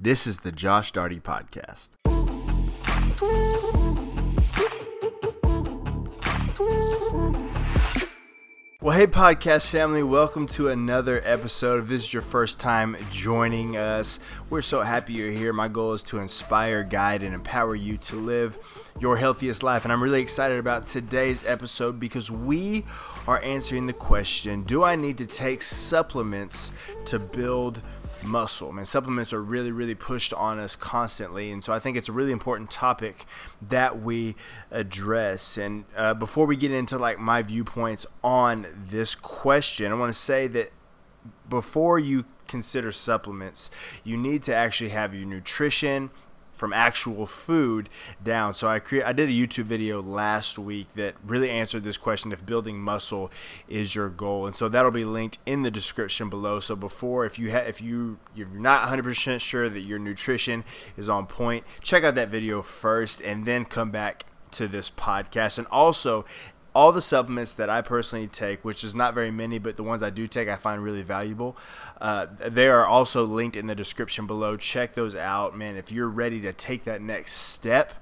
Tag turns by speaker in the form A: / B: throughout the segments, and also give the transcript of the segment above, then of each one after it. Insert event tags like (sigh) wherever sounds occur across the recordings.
A: This is the Josh Darty Podcast. Well, hey, podcast family, welcome to another episode. If this is your first time joining us, we're so happy you're here. My goal is to inspire, guide, and empower you to live your healthiest life. And I'm really excited about today's episode because we are answering the question Do I need to take supplements to build? Muscle. Man, supplements are really, really pushed on us constantly, and so I think it's a really important topic that we address. And uh, before we get into like my viewpoints on this question, I want to say that before you consider supplements, you need to actually have your nutrition from actual food down. So I cre- I did a YouTube video last week that really answered this question if building muscle is your goal. And so that'll be linked in the description below. So before if you ha- if you you're not 100% sure that your nutrition is on point, check out that video first and then come back to this podcast. And also all the supplements that I personally take, which is not very many, but the ones I do take I find really valuable. Uh, they are also linked in the description below. Check those out, man. If you're ready to take that next step,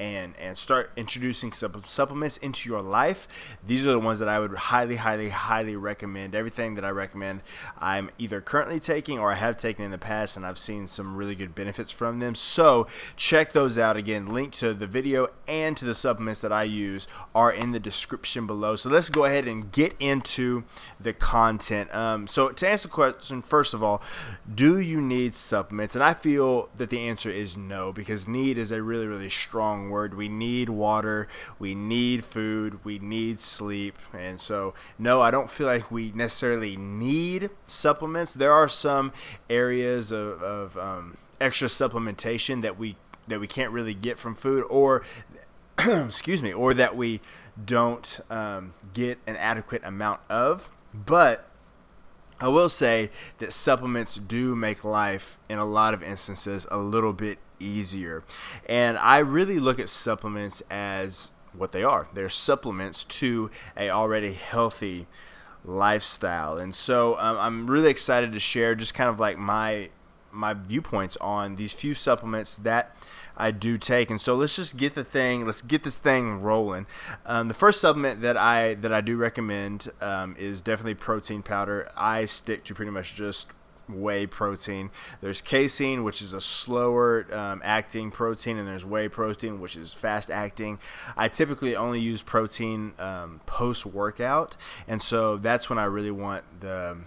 A: and and start introducing supplements into your life. These are the ones that i would highly highly highly recommend. Everything that i recommend i'm either currently taking or i have taken in the past and i've seen some really good benefits from them. So check those out again. Link to the video and to the supplements that i use are in the description below. So let's go ahead and get into the content. Um, so to answer the question first of all do you need supplements? And i feel that the answer is no because need is a really really strong word. We need water, we need food, we need sleep. And so, no, I don't feel like we necessarily need supplements. There are some areas of, of um, extra supplementation that we that we can't really get from food or (clears throat) excuse me or that we don't um, get an adequate amount of but I will say that supplements do make life, in a lot of instances, a little bit easier. And I really look at supplements as what they are. They're supplements to a already healthy lifestyle. And so um, I'm really excited to share just kind of like my my viewpoints on these few supplements that I do take. And so let's just get the thing, let's get this thing rolling. Um, the first supplement that I that I do recommend um, is definitely protein powder. I stick to pretty much just whey protein. There's casein, which is a slower um, acting protein, and there's whey protein, which is fast acting. I typically only use protein um, post workout, and so that's when I really want the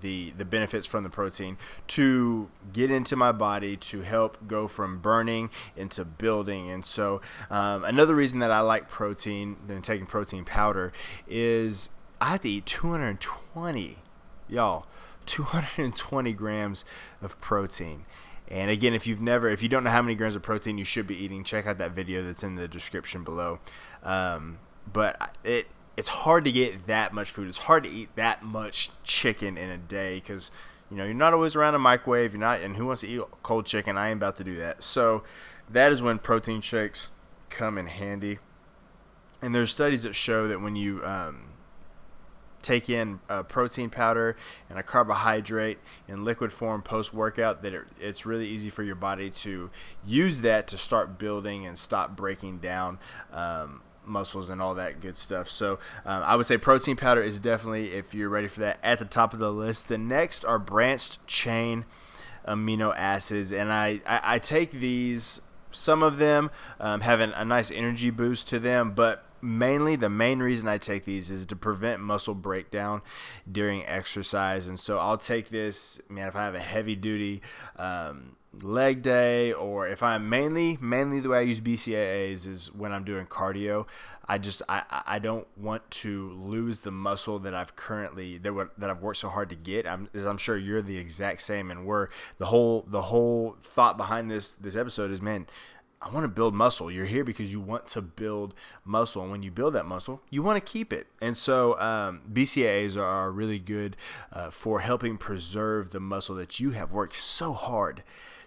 A: the the benefits from the protein to get into my body to help go from burning into building. And so um, another reason that I like protein and taking protein powder is I have to eat 220, y'all 220 grams of protein. And again, if you've never, if you don't know how many grams of protein you should be eating, check out that video that's in the description below. Um, but it it's hard to get that much food. It's hard to eat that much chicken in a day because you know you're not always around a microwave. You're not, and who wants to eat cold chicken? I ain't about to do that. So that is when protein shakes come in handy. And there's studies that show that when you um, take in a protein powder and a carbohydrate in liquid form post workout that it, it's really easy for your body to use that to start building and stop breaking down um, muscles and all that good stuff. So um, i would say protein powder is definitely if you're ready for that at the top of the list. The next are branched chain amino acids and i, I, I take these some of them um, have an, a nice energy boost to them but mainly the main reason I take these is to prevent muscle breakdown during exercise. And so I'll take this, man, if I have a heavy duty um, leg day or if I'm mainly, mainly the way I use BCAAs is when I'm doing cardio. I just I, I don't want to lose the muscle that I've currently that that I've worked so hard to get. I'm as I'm sure you're the exact same, and we're the whole the whole thought behind this this episode is man I want to build muscle. You're here because you want to build muscle. And when you build that muscle, you want to keep it. And so um, BCAAs are really good uh, for helping preserve the muscle that you have worked so hard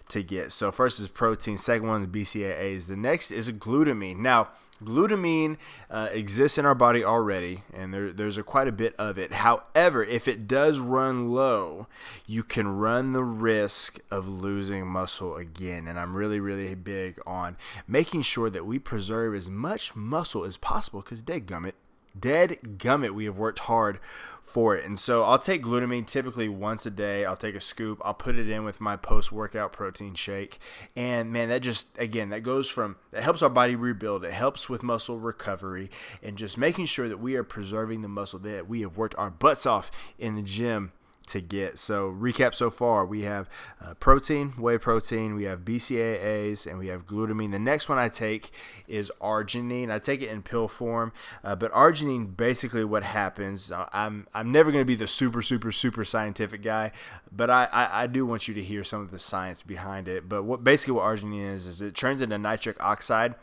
A: to get. So first is protein, second one is BCAAs. The next is glutamine. Now Glutamine uh, exists in our body already, and there, there's a, quite a bit of it. However, if it does run low, you can run the risk of losing muscle again. And I'm really, really big on making sure that we preserve as much muscle as possible because, dead gummit, dead gummit, we have worked hard for it. And so I'll take glutamine typically once a day. I'll take a scoop, I'll put it in with my post workout protein shake. And man, that just, again, that goes from, that helps our body rebuild. It helps with muscle recovery and just making sure that we are preserving the muscle that we have worked our butts off in the gym to get. So, recap so far we have uh, protein, whey protein, we have BCAAs, and we have glutamine. The next one I take is arginine. I take it in pill form, uh, but arginine basically what happens. Uh, I'm I'm never going to be the super super super scientific guy, but I, I, I do want you to hear some of the science behind it. But what basically what arginine is is it turns into nitric oxide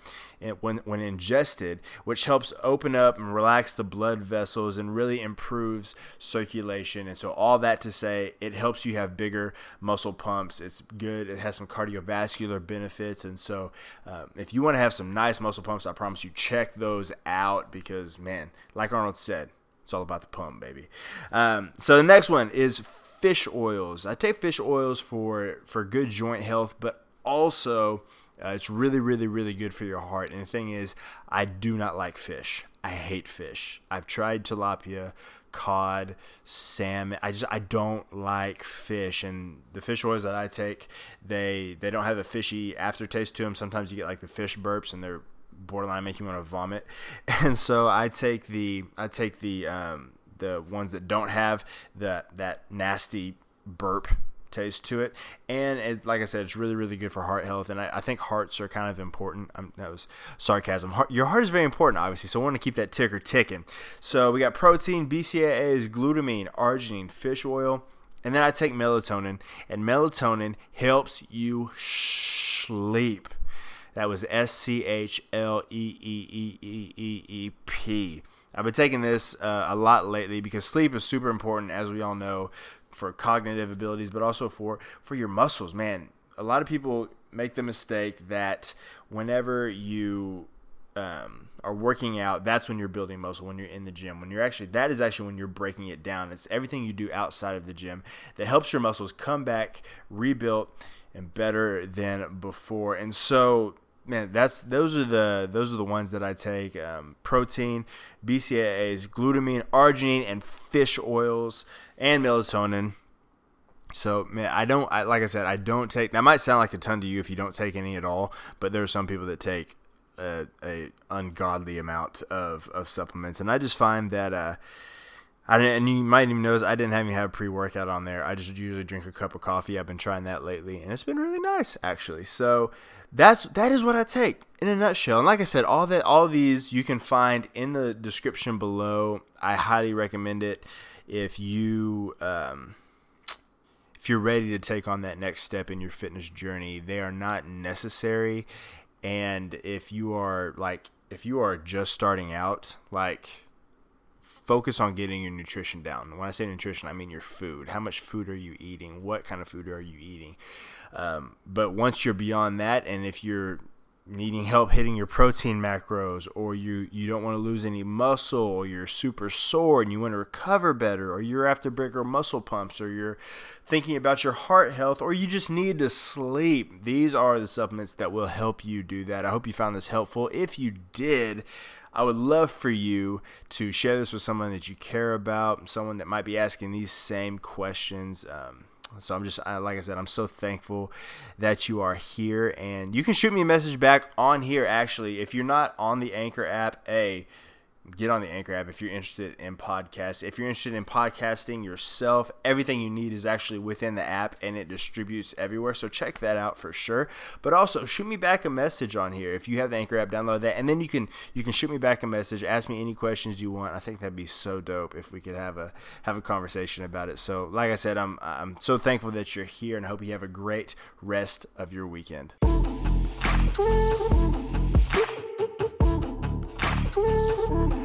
A: when when ingested, which helps open up and relax the blood vessels and really improves circulation. And so all that to say, it helps you have bigger muscle pumps. It's good. It has some cardiovascular benefits. And so um, if you want to have some nice muscle pumps, I promise you check those out because man, like Arnold said, it's all about the pump, baby. Um, so the next one is fish oils. I take fish oils for for good joint health, but also uh, it's really, really, really good for your heart. And the thing is, I do not like fish. I hate fish. I've tried tilapia, cod, salmon. I just I don't like fish. And the fish oils that I take, they they don't have a fishy aftertaste to them. Sometimes you get like the fish burps, and they're borderline make you want to vomit. (laughs) And so I take the I take the um, the ones that don't have that that nasty burp taste to it. And it, like I said, it's really, really good for heart health. And I, I think hearts are kind of important. I'm, that was sarcasm. Heart, your heart is very important, obviously. So I want to keep that ticker ticking. So we got protein, BCAAs, glutamine, arginine, fish oil. And then I take melatonin. And melatonin helps you sleep. That was S C H L E E E E E E P. I've been taking this uh, a lot lately because sleep is super important, as we all know, for cognitive abilities, but also for for your muscles. Man, a lot of people make the mistake that whenever you um, are working out, that's when you're building muscle. When you're in the gym, when you're actually that is actually when you're breaking it down. It's everything you do outside of the gym that helps your muscles come back rebuilt and better than before. And so man, that's those are the those are the ones that I take: um, protein, BCAAs, glutamine, arginine, and fish oils, and melatonin. So man, I don't. I, like I said, I don't take. That might sound like a ton to you if you don't take any at all, but there are some people that take a, a ungodly amount of of supplements, and I just find that. Uh, I didn't, and you might even notice I didn't even have pre workout on there. I just usually drink a cup of coffee. I've been trying that lately, and it's been really nice actually. So that's that is what I take in a nutshell. And like I said, all that all these you can find in the description below. I highly recommend it if you um, if you're ready to take on that next step in your fitness journey. They are not necessary, and if you are like if you are just starting out, like focus on getting your nutrition down. When I say nutrition, I mean your food. How much food are you eating? What kind of food are you eating? Um, but once you're beyond that, and if you're needing help hitting your protein macros or you you don't want to lose any muscle or you're super sore and you want to recover better or you're after bigger muscle pumps or you're thinking about your heart health or you just need to sleep these are the supplements that will help you do that i hope you found this helpful if you did I would love for you to share this with someone that you care about, someone that might be asking these same questions. Um, so I'm just, like I said, I'm so thankful that you are here. And you can shoot me a message back on here, actually. If you're not on the Anchor app, A, get on the Anchor app if you're interested in podcasts. If you're interested in podcasting yourself, everything you need is actually within the app and it distributes everywhere. So check that out for sure. But also shoot me back a message on here if you have the Anchor app. Download that, and then you can you can shoot me back a message. Ask me any questions you want. I think that'd be so dope if we could have a have a conversation about it. So like I said, I'm I'm so thankful that you're here, and I hope you have a great rest of your weekend. Ooh.